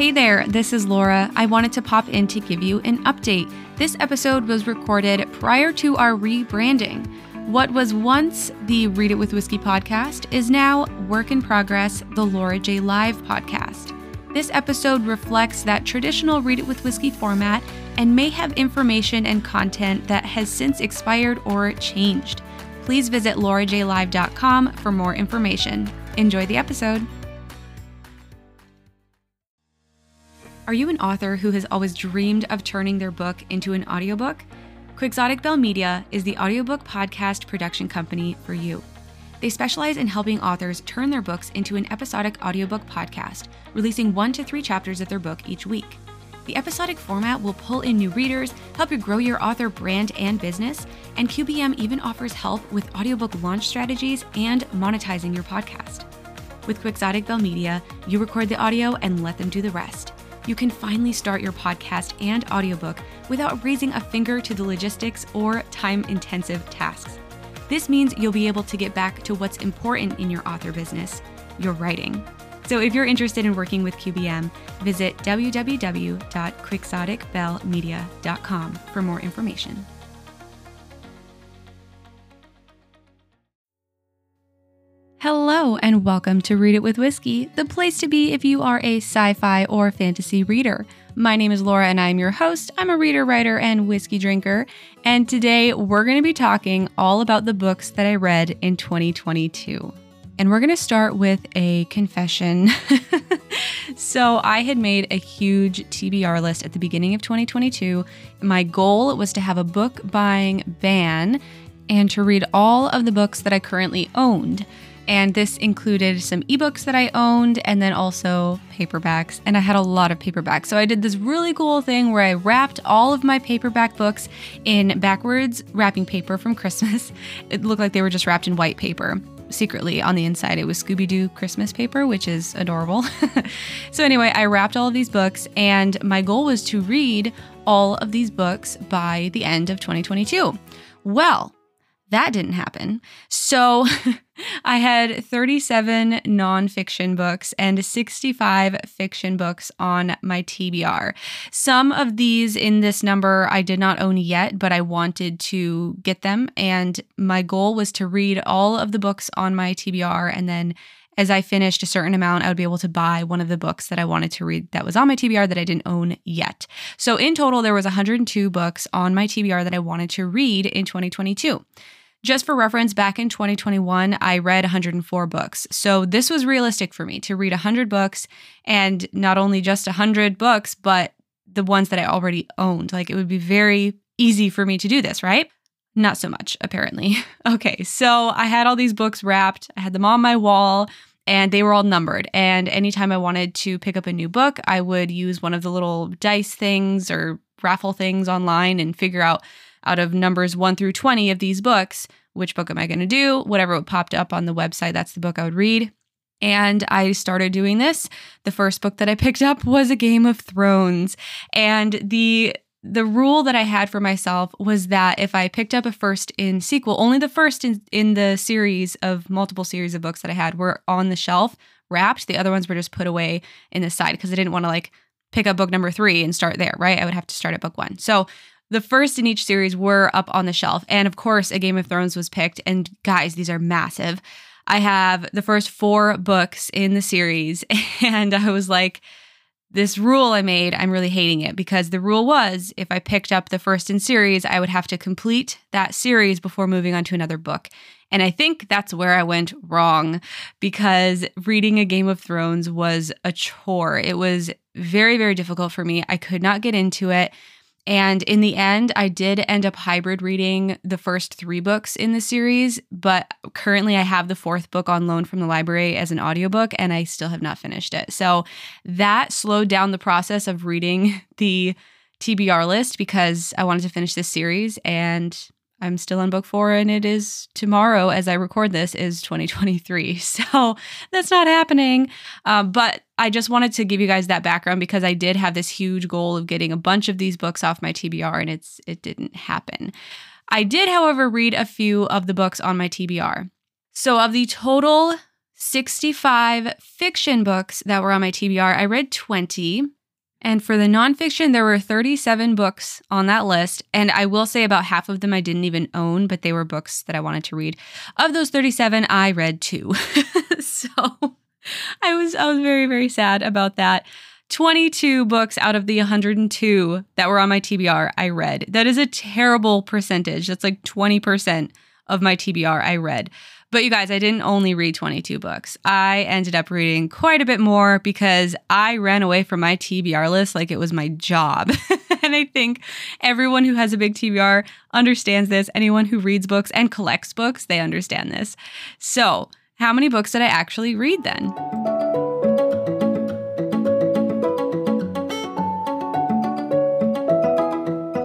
Hey there, this is Laura. I wanted to pop in to give you an update. This episode was recorded prior to our rebranding. What was once the Read It with Whiskey podcast is now Work in Progress, the Laura J. Live podcast. This episode reflects that traditional Read It with Whiskey format and may have information and content that has since expired or changed. Please visit laurajaylive.com for more information. Enjoy the episode. Are you an author who has always dreamed of turning their book into an audiobook? Quixotic Belle Media is the audiobook podcast production company for you. They specialize in helping authors turn their books into an episodic audiobook podcast, releasing one to three chapters of their book each week. The episodic format will pull in new readers, help you grow your author brand and business, and QBM even offers help with audiobook launch strategies and monetizing your podcast. With Quixotic Belle Media, you record the audio and let them do the rest you can finally start your podcast and audiobook without raising a finger to the logistics or time intensive tasks. This means you'll be able to get back to what's important in your author business your writing. So if you're interested in working with QBM, visit www.quixoticbellemedia.com for more information. Hello, and welcome to Read It with Whiskey, the place to be if you are a sci fi or fantasy reader. My name is Laura, and I'm your host. I'm a reader, writer, and whiskey drinker. And today we're going to be talking all about the books that I read in 2022. And we're going to start with a confession. so, I had made a huge TBR list at the beginning of 2022. My goal was to have a book buying ban and to read all of the books that I currently owned. And this included some ebooks that I owned and then also paperbacks. And I had a lot of paperbacks. So I did this really cool thing where I wrapped all of my paperback books in backwards wrapping paper from Christmas. It looked like they were just wrapped in white paper. Secretly on the inside, it was Scooby Doo Christmas paper, which is adorable. so, anyway, I wrapped all of these books, and my goal was to read all of these books by the end of 2022. Well, that didn't happen. So I had 37 nonfiction books and 65 fiction books on my TBR. Some of these in this number I did not own yet, but I wanted to get them. And my goal was to read all of the books on my TBR and then as I finished a certain amount, I would be able to buy one of the books that I wanted to read that was on my TBR that I didn't own yet. So in total, there was 102 books on my TBR that I wanted to read in 2022. Just for reference, back in 2021, I read 104 books. So this was realistic for me to read 100 books and not only just 100 books, but the ones that I already owned. Like it would be very easy for me to do this, right? Not so much, apparently. Okay, so I had all these books wrapped, I had them on my wall, and they were all numbered. And anytime I wanted to pick up a new book, I would use one of the little dice things or raffle things online and figure out out of numbers 1 through 20 of these books, which book am I going to do? Whatever popped up on the website, that's the book I would read. And I started doing this. The first book that I picked up was A Game of Thrones. And the the rule that I had for myself was that if I picked up a first in sequel, only the first in, in the series of multiple series of books that I had were on the shelf wrapped. The other ones were just put away in the side because I didn't want to like pick up book number three and start there, right? I would have to start at book one. So the first in each series were up on the shelf. And of course, A Game of Thrones was picked. And guys, these are massive. I have the first four books in the series. And I was like, this rule I made, I'm really hating it because the rule was if I picked up the first in series, I would have to complete that series before moving on to another book. And I think that's where I went wrong because reading A Game of Thrones was a chore. It was very, very difficult for me. I could not get into it. And in the end, I did end up hybrid reading the first three books in the series, but currently I have the fourth book on loan from the library as an audiobook and I still have not finished it. So that slowed down the process of reading the TBR list because I wanted to finish this series and I'm still on book four, and it is tomorrow as I record this is 2023. So that's not happening. Uh, but I just wanted to give you guys that background because I did have this huge goal of getting a bunch of these books off my TBR, and it's it didn't happen. I did, however, read a few of the books on my TBR. So of the total 65 fiction books that were on my TBR. I read 20. And for the nonfiction, there were 37 books on that list. And I will say about half of them I didn't even own, but they were books that I wanted to read. Of those 37, I read two. so I was I was very, very sad about that. 22 books out of the 102 that were on my TBR I read. That is a terrible percentage. That's like 20% of my TBR I read. But you guys, I didn't only read 22 books. I ended up reading quite a bit more because I ran away from my TBR list like it was my job. and I think everyone who has a big TBR understands this. Anyone who reads books and collects books, they understand this. So, how many books did I actually read then?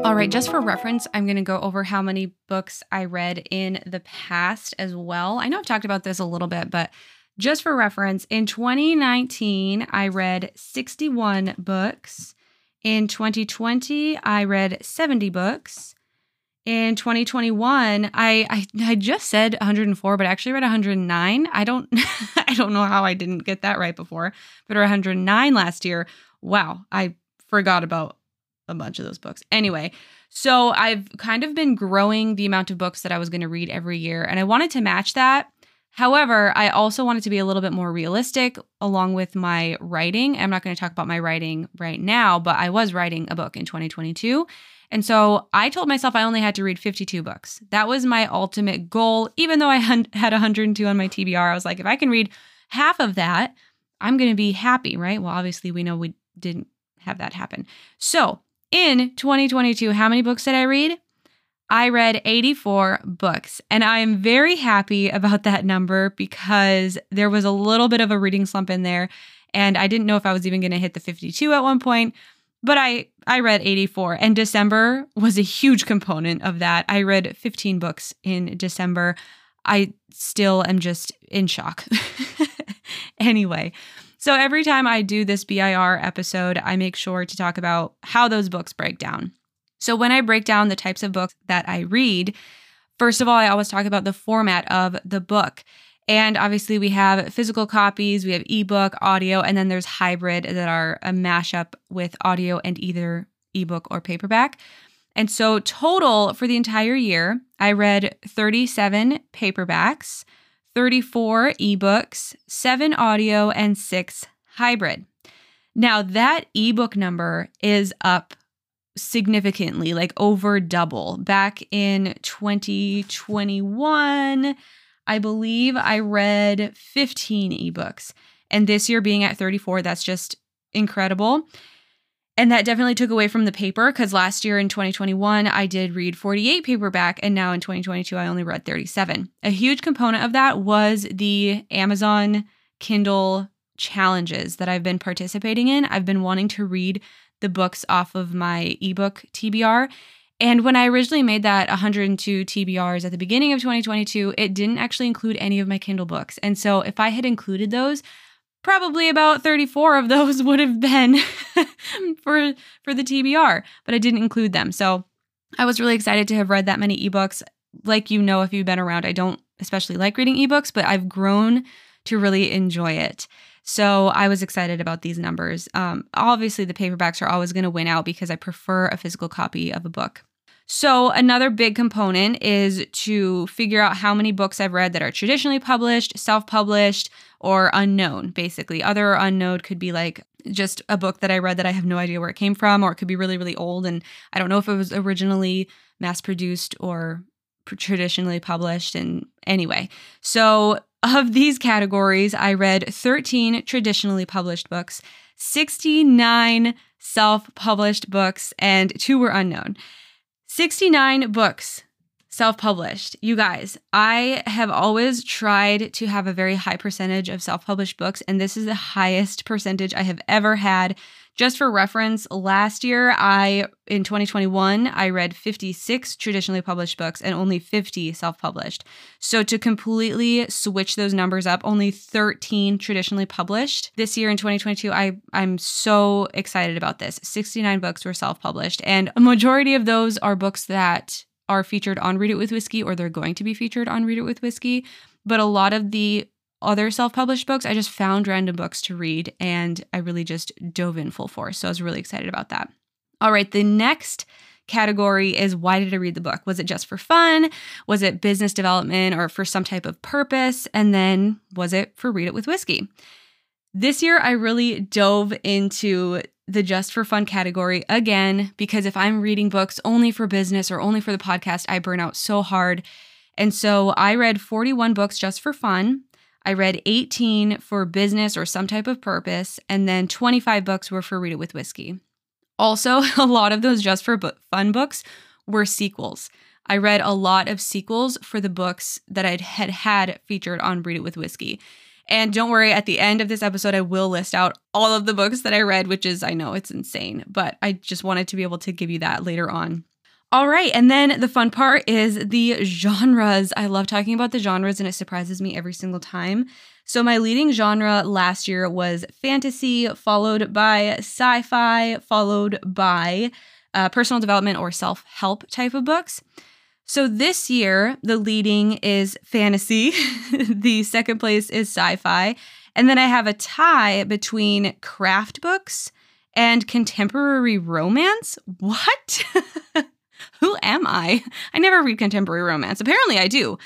All right, um, just for reference, I'm going to go over how many books I read in the past as well. I know I've talked about this a little bit, but just for reference, in 2019, I read 61 books. In 2020, I read 70 books. In 2021, I, I I just said 104, but I actually read 109. I don't I don't know how I didn't get that right before, but 109 last year. Wow, I forgot about a bunch of those books. Anyway, so I've kind of been growing the amount of books that I was going to read every year, and I wanted to match that. However, I also wanted to be a little bit more realistic along with my writing. I'm not going to talk about my writing right now, but I was writing a book in 2022. And so I told myself I only had to read 52 books. That was my ultimate goal. Even though I had 102 on my TBR, I was like, if I can read half of that, I'm going to be happy, right? Well, obviously, we know we didn't have that happen. So in 2022, how many books did I read? I read 84 books, and I am very happy about that number because there was a little bit of a reading slump in there, and I didn't know if I was even going to hit the 52 at one point. But I I read 84, and December was a huge component of that. I read 15 books in December. I still am just in shock. anyway, so every time I do this BIR episode, I make sure to talk about how those books break down. So when I break down the types of books that I read, first of all, I always talk about the format of the book. And obviously, we have physical copies, we have ebook, audio, and then there's hybrid that are a mashup with audio and either ebook or paperback. And so, total for the entire year, I read 37 paperbacks, 34 ebooks, 7 audio, and 6 hybrid. Now, that ebook number is up significantly, like over double. Back in 2021, I believe I read 15 ebooks. And this year being at 34, that's just incredible. And that definitely took away from the paper because last year in 2021, I did read 48 paperback, and now in 2022, I only read 37. A huge component of that was the Amazon Kindle challenges that I've been participating in. I've been wanting to read the books off of my ebook TBR. And when I originally made that 102 TBRs at the beginning of 2022, it didn't actually include any of my Kindle books. And so if I had included those, probably about 34 of those would have been for for the TBR, but I didn't include them. So I was really excited to have read that many ebooks. Like you know if you've been around, I don't especially like reading ebooks, but I've grown to really enjoy it. So I was excited about these numbers. Um, obviously, the paperbacks are always going to win out because I prefer a physical copy of a book. So, another big component is to figure out how many books I've read that are traditionally published, self published, or unknown, basically. Other unknown could be like just a book that I read that I have no idea where it came from, or it could be really, really old and I don't know if it was originally mass produced or traditionally published. And anyway, so of these categories, I read 13 traditionally published books, 69 self published books, and two were unknown. 69 books self published. You guys, I have always tried to have a very high percentage of self published books, and this is the highest percentage I have ever had. Just for reference, last year I in 2021 I read 56 traditionally published books and only 50 self-published. So to completely switch those numbers up, only 13 traditionally published. This year in 2022 I I'm so excited about this. 69 books were self-published and a majority of those are books that are featured on Read It with Whiskey or they're going to be featured on Read It with Whiskey, but a lot of the other self published books. I just found random books to read and I really just dove in full force. So I was really excited about that. All right, the next category is why did I read the book? Was it just for fun? Was it business development or for some type of purpose? And then was it for Read It with Whiskey? This year, I really dove into the just for fun category again because if I'm reading books only for business or only for the podcast, I burn out so hard. And so I read 41 books just for fun. I read 18 for business or some type of purpose, and then 25 books were for Read It with Whiskey. Also, a lot of those just for fun books were sequels. I read a lot of sequels for the books that I had had featured on Read It with Whiskey. And don't worry, at the end of this episode, I will list out all of the books that I read, which is, I know it's insane, but I just wanted to be able to give you that later on. All right, and then the fun part is the genres. I love talking about the genres, and it surprises me every single time. So, my leading genre last year was fantasy, followed by sci fi, followed by uh, personal development or self help type of books. So this year, the leading is fantasy, the second place is sci fi, and then I have a tie between craft books and contemporary romance. What? Who am I? I never read contemporary romance. Apparently, I do.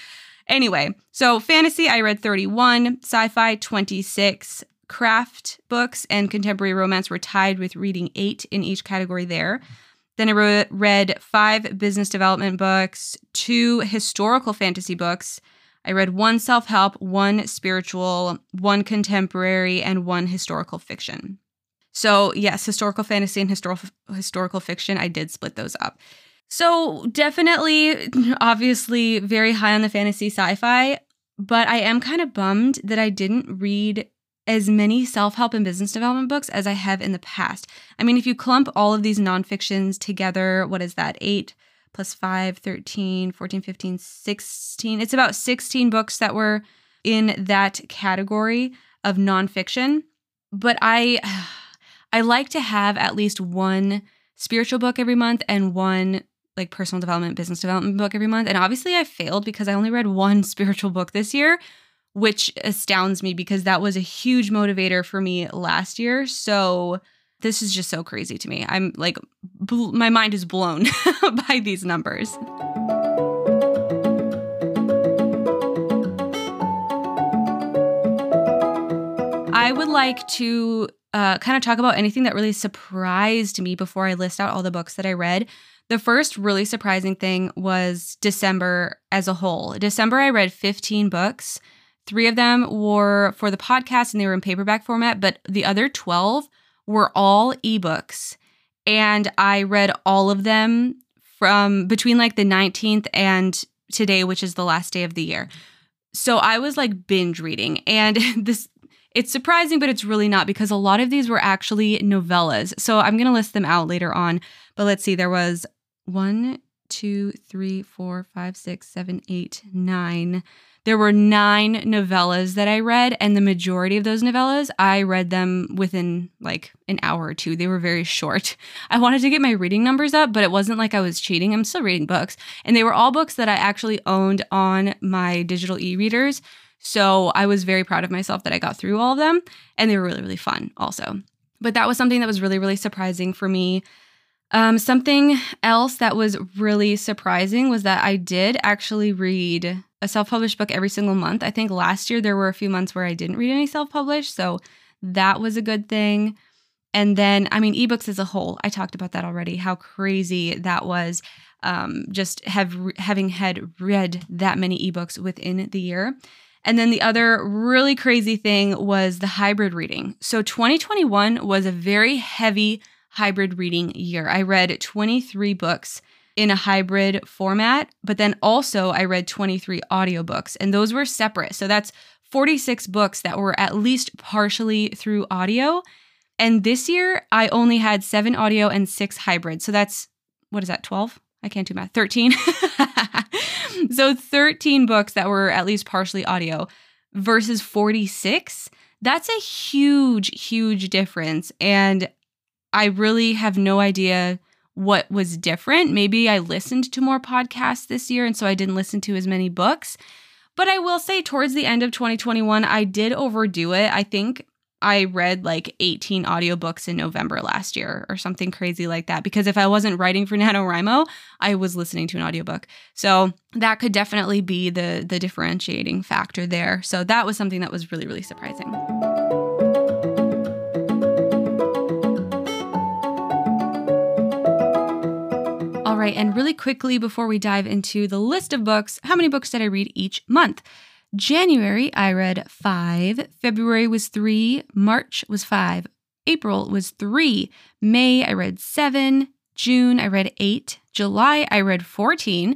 Anyway, so fantasy, I read 31, sci fi, 26, craft books and contemporary romance were tied with reading eight in each category there. Then I re- read five business development books, two historical fantasy books. I read one self help, one spiritual, one contemporary, and one historical fiction. So, yes, historical fantasy and historical historical fiction, I did split those up. So, definitely obviously very high on the fantasy sci-fi, but I am kind of bummed that I didn't read as many self help and business development books as I have in the past. I mean, if you clump all of these nonfictions together, what is that? Eight plus five, 13, 14, 15, 16. It's about 16 books that were in that category of nonfiction. But I I like to have at least one spiritual book every month and one like personal development, business development book every month. And obviously I failed because I only read one spiritual book this year, which astounds me because that was a huge motivator for me last year. So this is just so crazy to me. I'm like, bl- my mind is blown by these numbers. I would like to uh, kind of talk about anything that really surprised me before I list out all the books that I read. The first really surprising thing was December as a whole. December, I read 15 books. Three of them were for the podcast and they were in paperback format, but the other 12 were all ebooks. And I read all of them from between like the 19th and today, which is the last day of the year. So I was like binge reading. And this, it's surprising, but it's really not because a lot of these were actually novellas. So I'm going to list them out later on. But let's see, there was one, two, three, four, five, six, seven, eight, nine there were nine novellas that I read, and the majority of those novellas, I read them within like an hour or two. They were very short. I wanted to get my reading numbers up, but it wasn't like I was cheating. I'm still reading books. And they were all books that I actually owned on my digital e readers. So I was very proud of myself that I got through all of them, and they were really, really fun also. But that was something that was really, really surprising for me. Um, something else that was really surprising was that I did actually read a self published book every single month. I think last year there were a few months where I didn't read any self published. So that was a good thing. And then, I mean, ebooks as a whole, I talked about that already, how crazy that was. Um, just have having had read that many ebooks within the year. And then the other really crazy thing was the hybrid reading. So 2021 was a very heavy hybrid reading year. I read 23 books in a hybrid format, but then also I read 23 audiobooks and those were separate. So that's 46 books that were at least partially through audio. And this year I only had seven audio and six hybrid. So that's, what is that, 12? I can't do math. 13. so 13 books that were at least partially audio versus 46. That's a huge, huge difference. And I really have no idea what was different. Maybe I listened to more podcasts this year, and so I didn't listen to as many books. But I will say, towards the end of 2021, I did overdo it. I think I read like 18 audiobooks in November last year or something crazy like that. Because if I wasn't writing for NaNoWriMo, I was listening to an audiobook. So that could definitely be the the differentiating factor there. So that was something that was really, really surprising. Right, and really quickly before we dive into the list of books, how many books did I read each month? January, I read five. February was three. March was five. April was three. May, I read seven. June, I read eight. July, I read 14.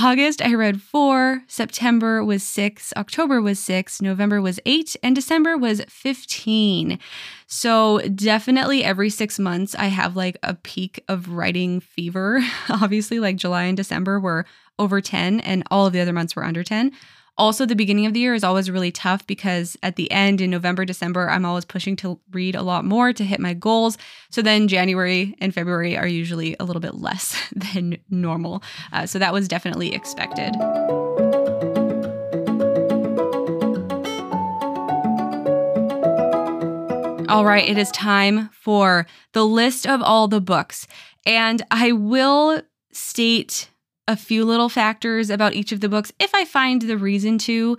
August, I read four. September was six. October was six. November was eight. And December was 15. So, definitely every six months, I have like a peak of writing fever. Obviously, like July and December were over 10, and all of the other months were under 10. Also, the beginning of the year is always really tough because at the end in November, December, I'm always pushing to read a lot more to hit my goals. So then January and February are usually a little bit less than normal. Uh, so that was definitely expected. All right, it is time for the list of all the books. And I will state a few little factors about each of the books if I find the reason to.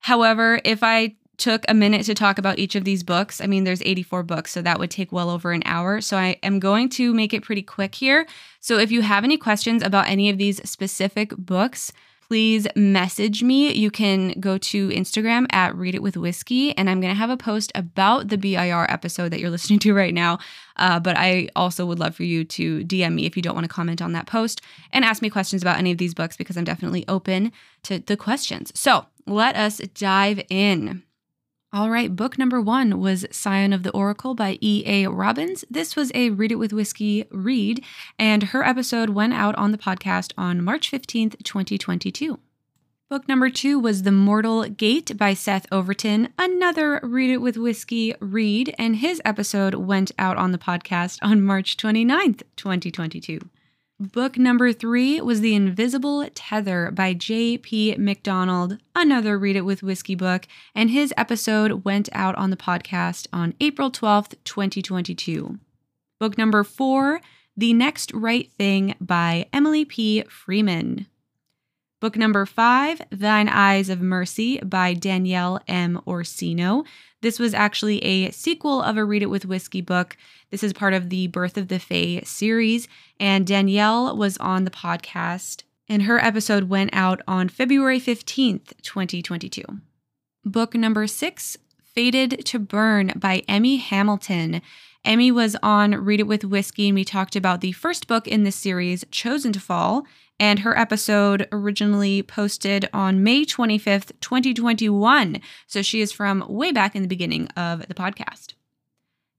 However, if I took a minute to talk about each of these books, I mean, there's 84 books, so that would take well over an hour. So I am going to make it pretty quick here. So if you have any questions about any of these specific books, please message me. You can go to Instagram at Read It With Whiskey, and I'm going to have a post about the BIR episode that you're listening to right now. Uh, but I also would love for you to DM me if you don't want to comment on that post and ask me questions about any of these books because I'm definitely open to the questions. So let us dive in. All right, book number one was Scion of the Oracle by E.A. Robbins. This was a Read It with Whiskey read, and her episode went out on the podcast on March 15th, 2022. Book number two was The Mortal Gate by Seth Overton, another Read It with Whiskey read, and his episode went out on the podcast on March 29th, 2022. Book number three was The Invisible Tether by J.P. McDonald, another Read It with Whiskey book, and his episode went out on the podcast on April 12th, 2022. Book number four, The Next Right Thing by Emily P. Freeman. Book number five, Thine Eyes of Mercy by Danielle M. Orsino. This was actually a sequel of a Read It with Whiskey book. This is part of the Birth of the Fae series, and Danielle was on the podcast, and her episode went out on February 15th, 2022. Book number six, Fated to Burn by Emmy Hamilton. Emmy was on Read It with Whiskey, and we talked about the first book in this series, Chosen to Fall, and her episode originally posted on May 25th, 2021. So she is from way back in the beginning of the podcast.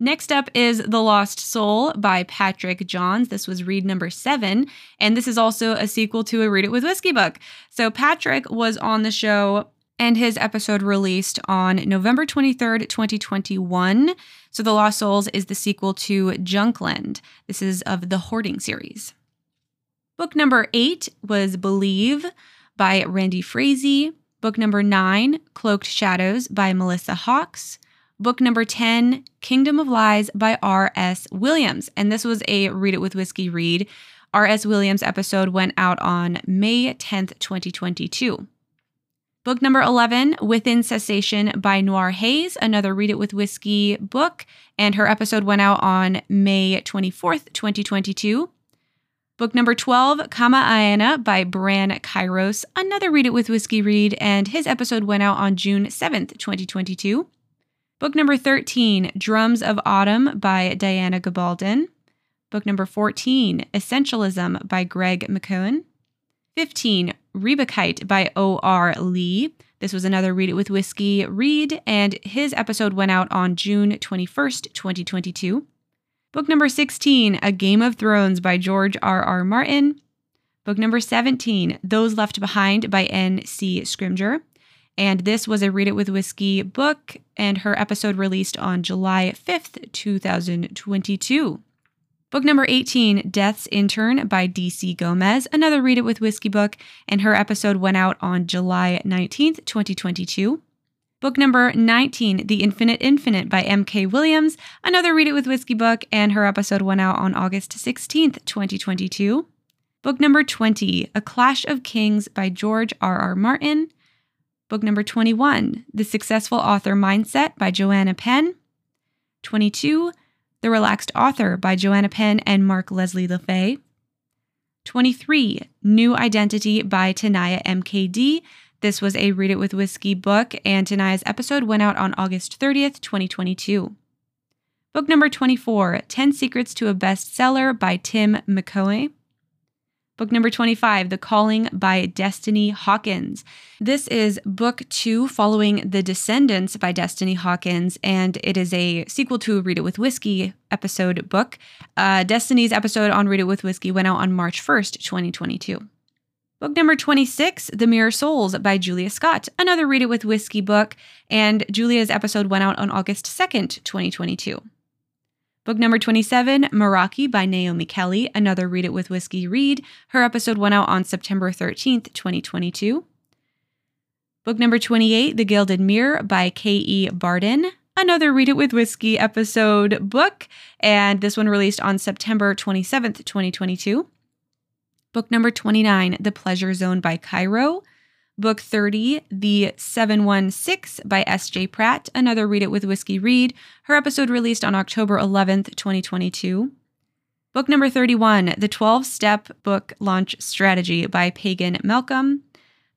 Next up is The Lost Soul by Patrick Johns. This was read number seven, and this is also a sequel to a Read It with Whiskey book. So Patrick was on the show, and his episode released on November 23rd, 2021. So The Lost Souls is the sequel to Junkland. This is of the Hoarding series. Book number eight was Believe by Randy Frazee. Book number nine, Cloaked Shadows by Melissa Hawks. Book number 10, Kingdom of Lies by R.S. Williams. And this was a Read It with Whiskey read. R.S. Williams episode went out on May 10th, 2022. Book number 11, Within Cessation by Noir Hayes, another Read It with Whiskey book. And her episode went out on May 24th, 2022. Book number 12, Kama Aena by Bran Kairos, another Read It with Whiskey read, and his episode went out on June 7th, 2022. Book number 13, Drums of Autumn by Diana Gabaldon. Book number 14, Essentialism by Greg McKeown. 15, Rebekite by O.R. Lee. This was another Read It with Whiskey read, and his episode went out on June 21st, 2022. Book number 16, A Game of Thrones by George R. R. Martin. Book number 17, Those Left Behind by N.C. Scrimger. And this was a Read It with Whiskey book, and her episode released on July 5th, 2022. Book number 18, Death's Intern by DC Gomez, another Read It with Whiskey book, and her episode went out on July 19th, 2022. Book number 19, The Infinite Infinite by M.K. Williams, another Read It with Whiskey book, and her episode went out on August 16th, 2022. Book number 20, A Clash of Kings by George R. R. Martin. Book number 21, The Successful Author Mindset by Joanna Penn. 22, The Relaxed Author by Joanna Penn and Mark Leslie Lefebvre. 23, New Identity by Tanaya MKD. This was a Read It with Whiskey book, and Tanaya's episode went out on August 30th, 2022. Book number 24, 10 Secrets to a Bestseller by Tim McCoy. Book number 25, The Calling by Destiny Hawkins. This is book two following The Descendants by Destiny Hawkins, and it is a sequel to Read It with Whiskey episode book. Uh, Destiny's episode on Read It with Whiskey went out on March 1st, 2022. Book number 26, The Mirror Souls by Julia Scott, another Read It with Whiskey book, and Julia's episode went out on August 2nd, 2022. Book number 27, Meraki by Naomi Kelly, another Read It with Whiskey read. Her episode went out on September 13th, 2022. Book number 28, The Gilded Mirror by K.E. Barden, another Read It with Whiskey episode book, and this one released on September 27th, 2022. Book number 29, The Pleasure Zone by Cairo. Book 30, The 716 by S.J. Pratt, another Read It with Whiskey read. Her episode released on October 11th, 2022. Book number 31, The 12 Step Book Launch Strategy by Pagan Malcolm.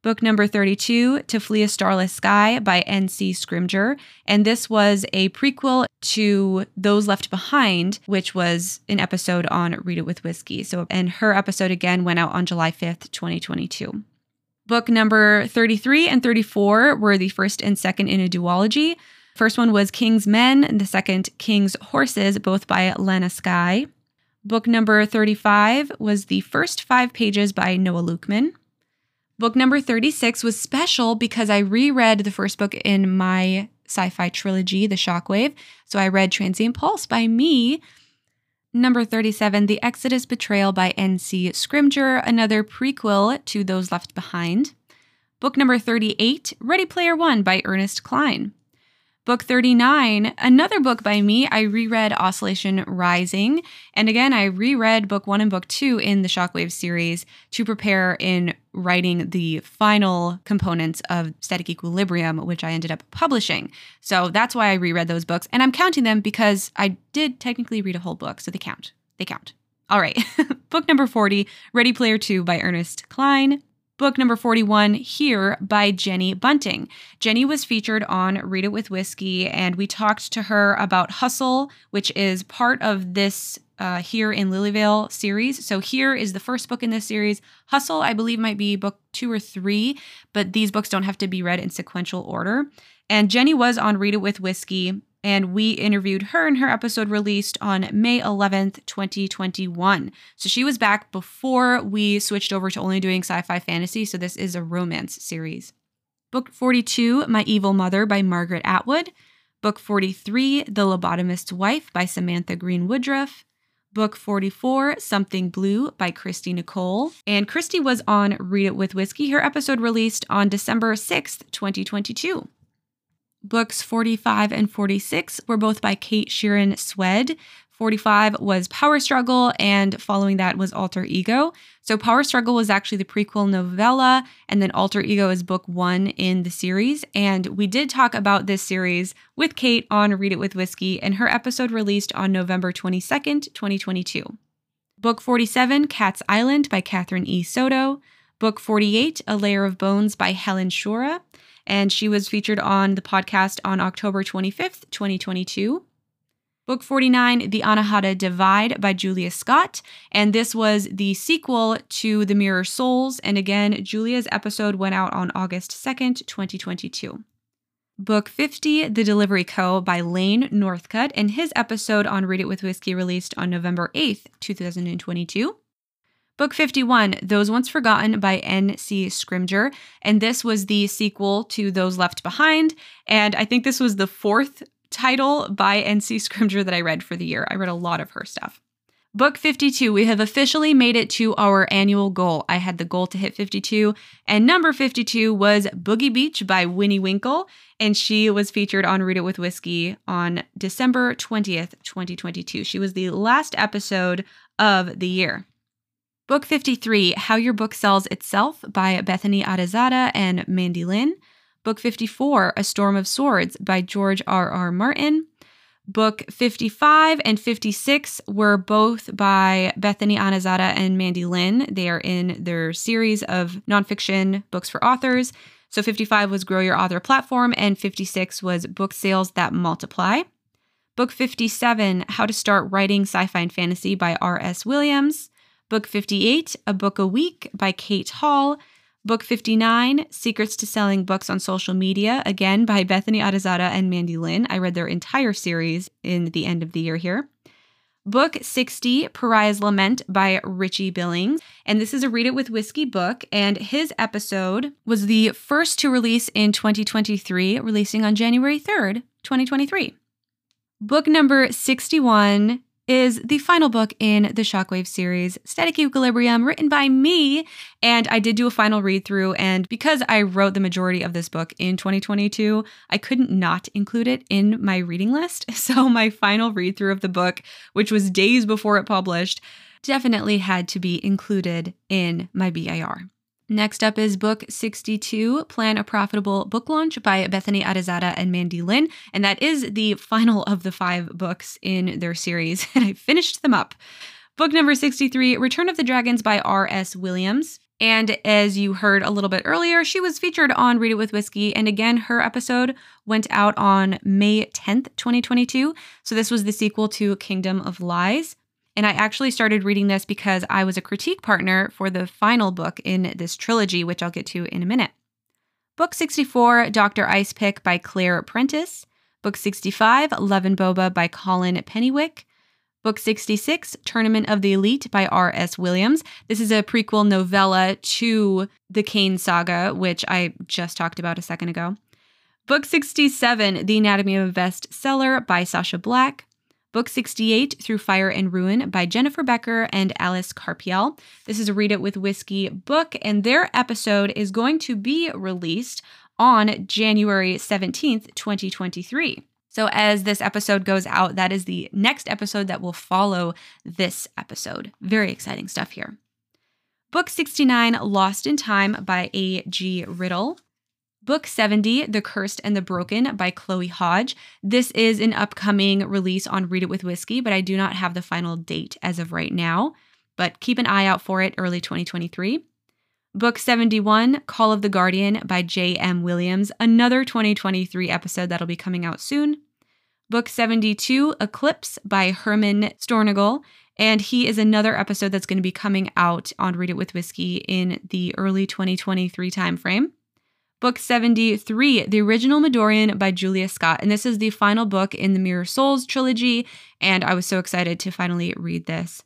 Book number 32, To Flee a Starless Sky by N.C. Scrimger. And this was a prequel to Those Left Behind, which was an episode on Read It with Whiskey. So, and her episode again went out on July 5th, 2022. Book number 33 and 34 were the first and second in a duology. First one was King's Men, and the second, King's Horses, both by Lena Skye. Book number 35 was the first five pages by Noah Lukeman. Book number 36 was special because I reread the first book in my sci fi trilogy, The Shockwave. So I read Transient Pulse by me Number 37, The Exodus Betrayal by N.C. Scrimger, another prequel to Those Left Behind. Book number 38, Ready Player One by Ernest Cline. Book 39, another book by me. I reread Oscillation Rising. And again, I reread book one and book two in the Shockwave series to prepare in writing the final components of Static Equilibrium, which I ended up publishing. So that's why I reread those books. And I'm counting them because I did technically read a whole book. So they count. They count. All right. book number 40, Ready Player 2 by Ernest Cline book number 41 here by Jenny Bunting. Jenny was featured on Read It with Whiskey, and we talked to her about Hustle, which is part of this uh, Here in Lilyvale series. So, here is the first book in this series. Hustle, I believe, might be book two or three, but these books don't have to be read in sequential order. And Jenny was on Read It with Whiskey and we interviewed her and her episode released on May 11th, 2021. So she was back before we switched over to only doing sci fi fantasy. So this is a romance series. Book 42, My Evil Mother by Margaret Atwood. Book 43, The Lobotomist's Wife by Samantha Greene Woodruff. Book 44, Something Blue by Christy Nicole. And Christy was on Read It with Whiskey. Her episode released on December 6th, 2022. Books 45 and 46 were both by Kate Sheeran Swed. 45 was Power Struggle, and following that was Alter Ego. So, Power Struggle was actually the prequel novella, and then Alter Ego is book one in the series. And we did talk about this series with Kate on Read It with Whiskey, and her episode released on November 22nd, 2022. Book 47, Cat's Island by Catherine E. Soto. Book 48, A Layer of Bones by Helen Shura and she was featured on the podcast on October 25th, 2022. Book 49, The Anahata Divide by Julia Scott. And this was the sequel to The Mirror Souls. And again, Julia's episode went out on August 2nd, 2022. Book 50, The Delivery Co. by Lane Northcutt, and his episode on Read It with Whiskey released on November 8th, 2022. Book 51, Those Once Forgotten by N.C. Scrimger. And this was the sequel to Those Left Behind. And I think this was the fourth title by N.C. Scrimger that I read for the year. I read a lot of her stuff. Book 52, we have officially made it to our annual goal. I had the goal to hit 52, and number 52 was Boogie Beach by Winnie Winkle, and she was featured on Read It with Whiskey on December 20th, 2022. She was the last episode of the year. Book 53, How Your Book Sells Itself by Bethany Atazadeh and Mandi Lynn. Book 54, A Storm of Swords by George R. R. Martin. Book 55 and 56 were both by Bethany Atazadeh and Mandi Lynn. They are in their series of nonfiction books for authors. So 55 was Grow Your Author Platform, and 56 was Book Sales That Multiply. Book 57, How to Start Writing Sci Fi and Fantasy by R.S. Williams. Book 58, A Book a Week by Kate Hall. Book 59, Secrets to Selling Books on Social Media, again by Bethany Atazadeh and Mandi Lynn. I read their entire series in the end of the year here. Book 60, Pariah's Lament by Richie Billings. And this is a Read It with Whiskey book. And his episode was the first to release in 2023, releasing on January 3rd, 2023. Book number 61 is the final book in the Shockwave series, Static Equilibrium, written by me. And I did do a final read through. And because I wrote the majority of this book in 2022, I couldn't not include it in my reading list. So my final read through of the book, which was days before it published, definitely had to be included in my BIR. Next up is book 62, Plan a Profitable Book Launch by Bethany Atazadeh and Mandi Lynn. And that is the final of the five books in their series. And I finished them up. Book number 63, Return of the Dragons by R.S. Williams. And as you heard a little bit earlier, she was featured on Read It With Whiskey. And again, her episode went out on May 10th, 2022. So this was the sequel to Kingdom of Lies. And I actually started reading this because I was a critique partner for the final book in this trilogy, which I'll get to in a minute. Book 64, Dr. Ice Pick by Claire Prentice. Book 65, Love and Boba by Colin Pennywick. Book 66, Tournament of the Elite by R.S. Williams. This is a prequel novella to the Kane saga, which I just talked about a second ago. Book 67, The Anatomy of a Bestseller by Sacha Black. Book 68 Through Fire and Ruin by Jennifer Becker and Alice Karpiel. This is a Read It with Whiskey book, and their episode is going to be released on January 17th, 2023. So, as this episode goes out, that is the next episode that will follow this episode. Very exciting stuff here. Book 69, Lost in Time by A.G. Riddle. Book 70, The Cursed and the Broken by Chloe Hodge. This is an upcoming release on Read It with Whiskey, but I do not have the final date as of right now. But keep an eye out for it early 2023. Book 71, Call of the Guardian by J.M. Williams, another 2023 episode that'll be coming out soon. Book 72, Eclipse by Herman Steuernagel, and he is another episode that's going to be coming out on Read It with Whiskey in the early 2023 timeframe. Book 73, The Original Midorian by Julia Scott. And this is the final book in the Mirror Souls trilogy. And I was so excited to finally read this.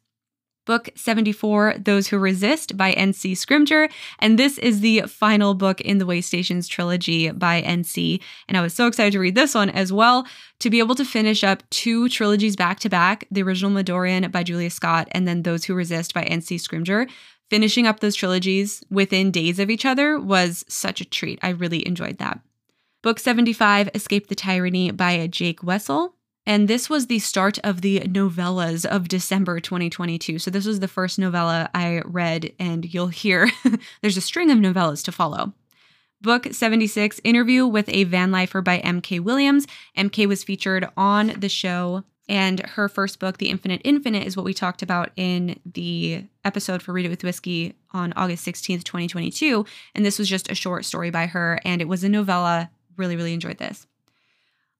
Book 74, Those Who Resist by NC Scrimger. And this is the final book in the Waystations trilogy by NC. And I was so excited to read this one as well, to be able to finish up two trilogies back to back The Original Midorian by Julia Scott and then Those Who Resist by NC Scrimger finishing up those trilogies within days of each other was such a treat. I really enjoyed that. Book 75, Escape the Tyranny by Jake Wessel. And this was the start of the novellas of December 2022. So, this was the first novella I read, and you'll hear there's a string of novellas to follow. Book 76, Interview with a Van Lifer by MK Williams. MK was featured on the show and her first book, The Infinite Infinite, is what we talked about in the episode for Read It with Whiskey on August 16th, 2022. And this was just a short story by her, and it was a novella. Really, really enjoyed this.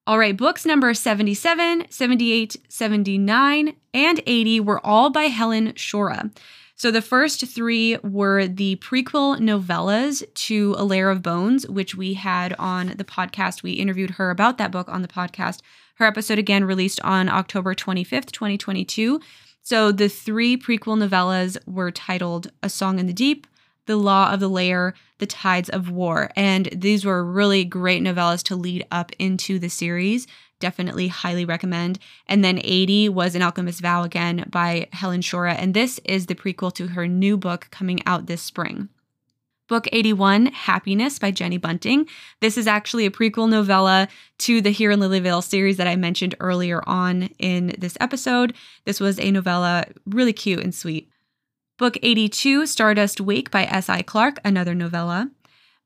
All right, books number 77, 78, 79, and 80 were all by Helen Shora. So the first three were the prequel novellas to A Layer of Bones, which we had on the podcast. We interviewed her about that book on the podcast her episode again released on October 25th, 2022. So the three prequel novellas were titled A Song in the Deep, The Law of the Layer, The Tides of War. And these were really great novellas to lead up into the series. Definitely highly recommend. And then 80 was An Alchemist's Vow again by Helen Shorah. And this is the prequel to her new book coming out this spring. Book 81, Happiness by Jenny Bunting. This is actually a prequel novella to the Here in Lilyvale series that I mentioned earlier on in this episode. This was a novella, really cute and sweet. Book 82, Stardust Wake by S.I. Clarke, another novella.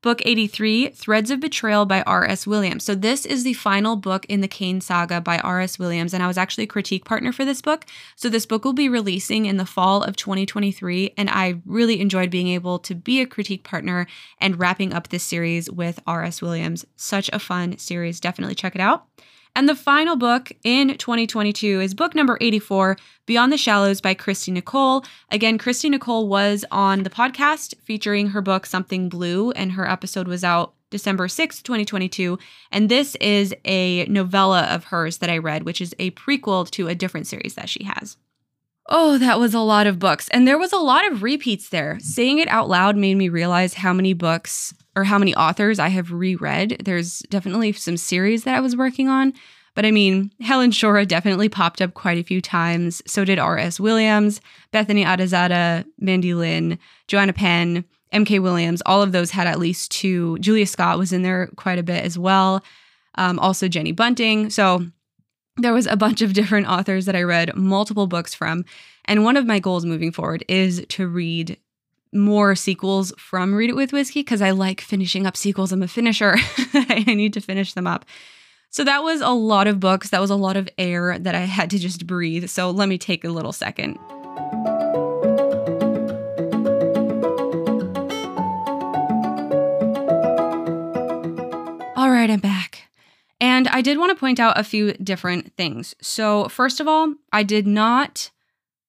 Book 83, Threads of Betrayal by R.S. Williams. So, this is the final book in the Kane saga by R.S. Williams, and I was actually a critique partner for this book. So, this book will be releasing in the fall of 2023, and I really enjoyed being able to be a critique partner and wrapping up this series with R.S. Williams. Such a fun series. Definitely check it out. And the final book in 2022 is book number 84, Beyond the Shallows by Christy Nicole. Again, Christy Nicole was on the podcast featuring her book Something Blue, and her episode was out December 6th, 2022. And this is a novella of hers that I read, which is a prequel to a different series that she has. Oh, that was a lot of books. And there was a lot of repeats there. Saying it out loud made me realize how many books or how many authors I have reread. There's definitely some series that I was working on. But I mean, Helen Shorah definitely popped up quite a few times. So did R.S. Williams, Bethany Atazadeh, Mandi Lynn, Joanna Penn, M.K. Williams. All of those had at least two. Julia Scott was in there quite a bit as well. Um, also, Jenny Bunting. So there was a bunch of different authors that I read multiple books from. And one of my goals moving forward is to read more sequels from Read It with Whiskey because I like finishing up sequels. I'm a finisher. I need to finish them up. So that was a lot of books. That was a lot of air that I had to just breathe. So let me take a little second. All right, I'm back. And I did want to point out a few different things. So, first of all, I did not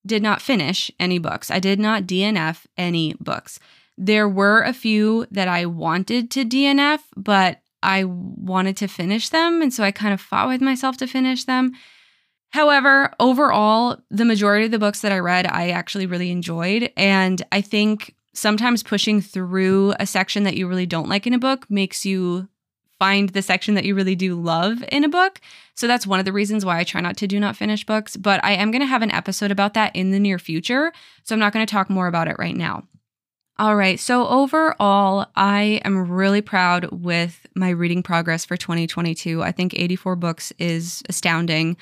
did not finish any books. I did not DNF any books. There were a few that I wanted to DNF, but I wanted to finish them. And so I kind of fought with myself to finish them. However, overall, the majority of the books that I read, I actually really enjoyed. And I think sometimes pushing through a section that you really don't like in a book makes you find the section that you really do love in a book. So that's one of the reasons why I try not to do not finish books. But I am going to have an episode about that in the near future. So I'm not going to talk more about it right now. All right. So overall, I am really proud with my reading progress for 2022. I think 84 books is astounding.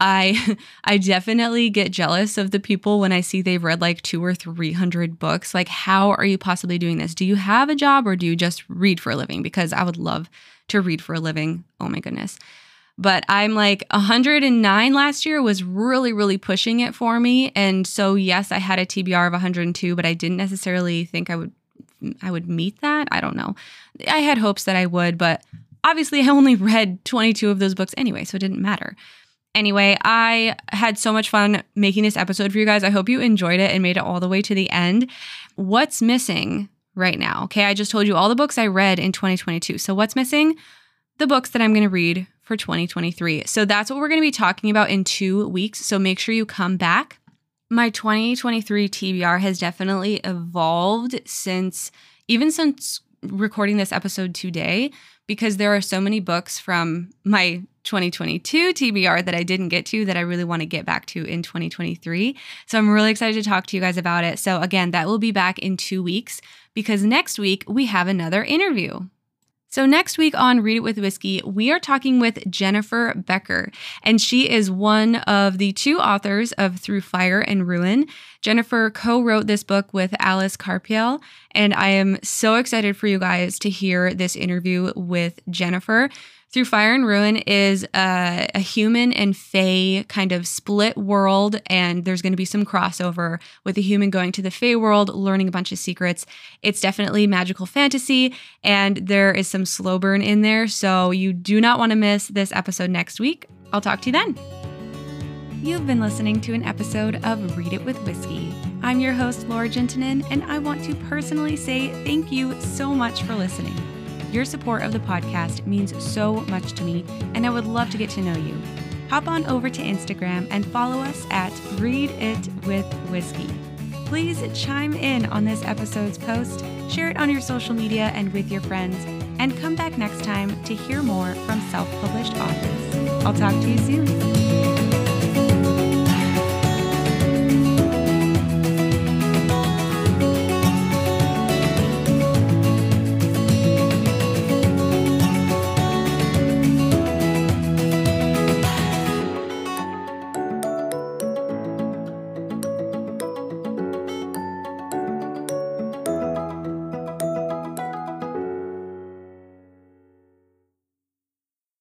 I I definitely get jealous of the people when I see they've read like 2 or 300 books. Like how are you possibly doing this? Do you have a job or do you just read for a living? Because I would love to read for a living. Oh my goodness. But I'm like 109 last year was really, really pushing it for me. And so, yes, I had a TBR of 102, but I didn't necessarily think I would. I would meet that. I don't know. I had hopes that I would, but obviously I only read 22 of those books anyway, so it didn't matter. Anyway, I had so much fun making this episode for you guys. I hope you enjoyed it and made it all the way to the end. What's missing right now. Okay, I just told you all the books I read in 2022. So, what's missing? The books that I'm going to read for 2023. So, that's what we're going to be talking about in two weeks. So, make sure you come back. My 2023 TBR has definitely evolved since, even since recording this episode today, because there are so many books from my 2022 TBR that I didn't get to that I really want to get back to in 2023. So I'm really excited to talk to you guys about it. So, again, that will be back in two weeks because next week we have another interview. So, next week on Read It with Whiskey, we are talking with Jennifer Becker, and she is one of the two authors of Through Fire and Ruin. Jennifer co wrote this book with Alice Karpiel, and I am so excited for you guys to hear this interview with Jennifer. Through Fire and Ruin is a, a human and fae kind of split world, and there's going to be some crossover with the human going to the fae world, learning a bunch of secrets. It's definitely magical fantasy, and there is some slow burn in there, so you do not want to miss this episode next week. I'll talk to you then. You've been listening to an episode of Read It with Whiskey. I'm your host, Laura Gentinen, and I want to personally say thank you so much for listening. Your support of the podcast means so much to me, and I would love to get to know you. Hop on over to Instagram and follow us at Read It with Whiskey. Please chime in on this episode's post, share it on your social media and with your friends, and come back next time to hear more from self published authors. I'll talk to you soon.